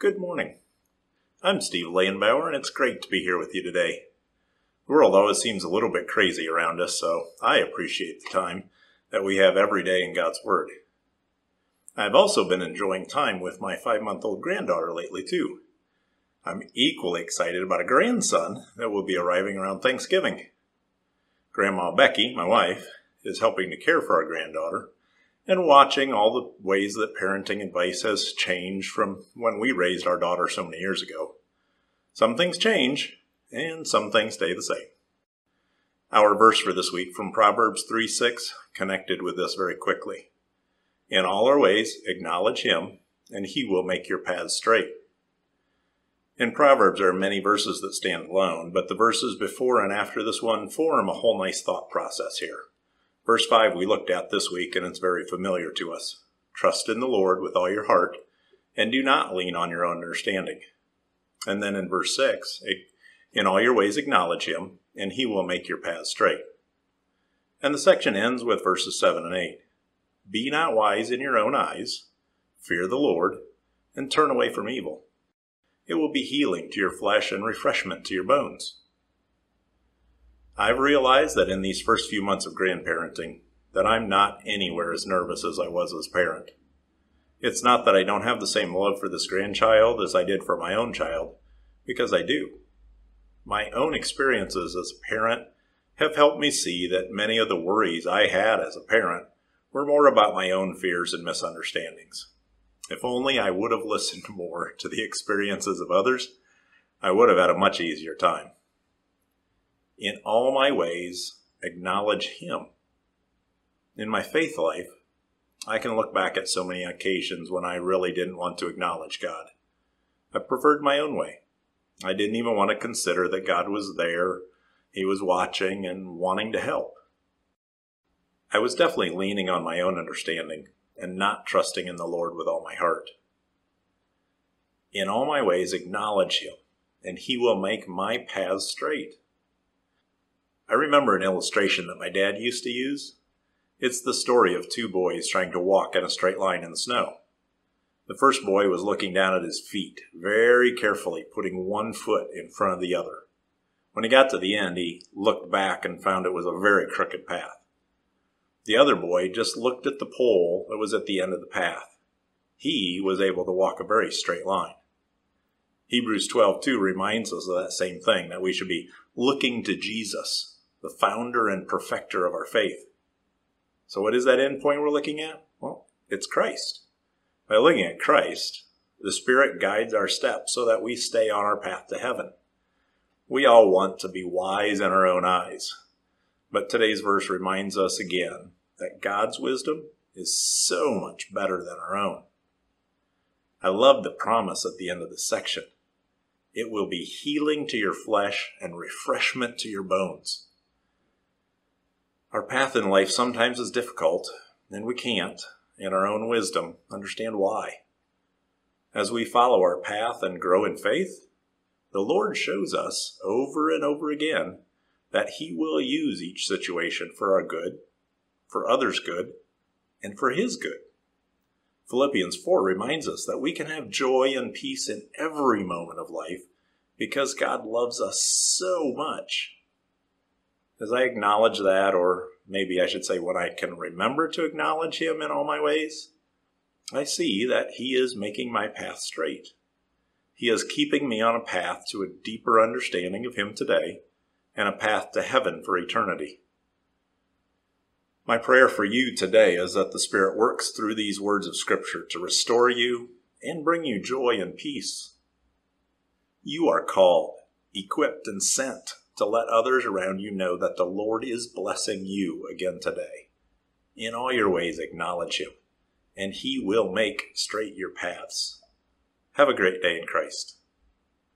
Good morning. I'm Steve Leyenbauer, and it's great to be here with you today. The world always seems a little bit crazy around us, so I appreciate the time that we have every day in God's Word. I've also been enjoying time with my five month old granddaughter lately, too. I'm equally excited about a grandson that will be arriving around Thanksgiving. Grandma Becky, my wife, is helping to care for our granddaughter and watching all the ways that parenting advice has changed from when we raised our daughter so many years ago. Some things change, and some things stay the same. Our verse for this week from Proverbs 3 6 connected with this very quickly. In all our ways, acknowledge him, and he will make your paths straight. In Proverbs, there are many verses that stand alone, but the verses before and after this one form a whole nice thought process here. Verse 5 we looked at this week, and it's very familiar to us. Trust in the Lord with all your heart, and do not lean on your own understanding. And then in verse 6, in all your ways acknowledge him, and he will make your paths straight. And the section ends with verses 7 and 8. Be not wise in your own eyes, fear the Lord, and turn away from evil. It will be healing to your flesh and refreshment to your bones. I've realized that in these first few months of grandparenting, that I'm not anywhere as nervous as I was as parent. It's not that I don't have the same love for this grandchild as I did for my own child, because I do. My own experiences as a parent have helped me see that many of the worries I had as a parent were more about my own fears and misunderstandings. If only I would have listened more to the experiences of others, I would have had a much easier time. In all my ways, acknowledge Him. In my faith life, I can look back at so many occasions when I really didn't want to acknowledge God. I preferred my own way. I didn't even want to consider that God was there, He was watching and wanting to help. I was definitely leaning on my own understanding and not trusting in the Lord with all my heart. In all my ways, acknowledge Him, and He will make my paths straight. I remember an illustration that my dad used to use. It's the story of two boys trying to walk in a straight line in the snow. The first boy was looking down at his feet, very carefully putting one foot in front of the other. When he got to the end, he looked back and found it was a very crooked path. The other boy just looked at the pole that was at the end of the path. He was able to walk a very straight line. Hebrews 12:2 reminds us of that same thing that we should be looking to Jesus the founder and perfecter of our faith. So, what is that end point we're looking at? Well, it's Christ. By looking at Christ, the Spirit guides our steps so that we stay on our path to heaven. We all want to be wise in our own eyes, but today's verse reminds us again that God's wisdom is so much better than our own. I love the promise at the end of the section. It will be healing to your flesh and refreshment to your bones. Our path in life sometimes is difficult, and we can't, in our own wisdom, understand why. As we follow our path and grow in faith, the Lord shows us over and over again that He will use each situation for our good, for others' good, and for His good. Philippians 4 reminds us that we can have joy and peace in every moment of life because God loves us so much as I acknowledge that, or maybe I should say when I can remember to acknowledge Him in all my ways, I see that He is making my path straight. He is keeping me on a path to a deeper understanding of Him today and a path to heaven for eternity. My prayer for you today is that the Spirit works through these words of Scripture to restore you and bring you joy and peace. You are called, equipped, and sent to let others around you know that the Lord is blessing you again today. In all your ways, acknowledge Him, and He will make straight your paths. Have a great day in Christ.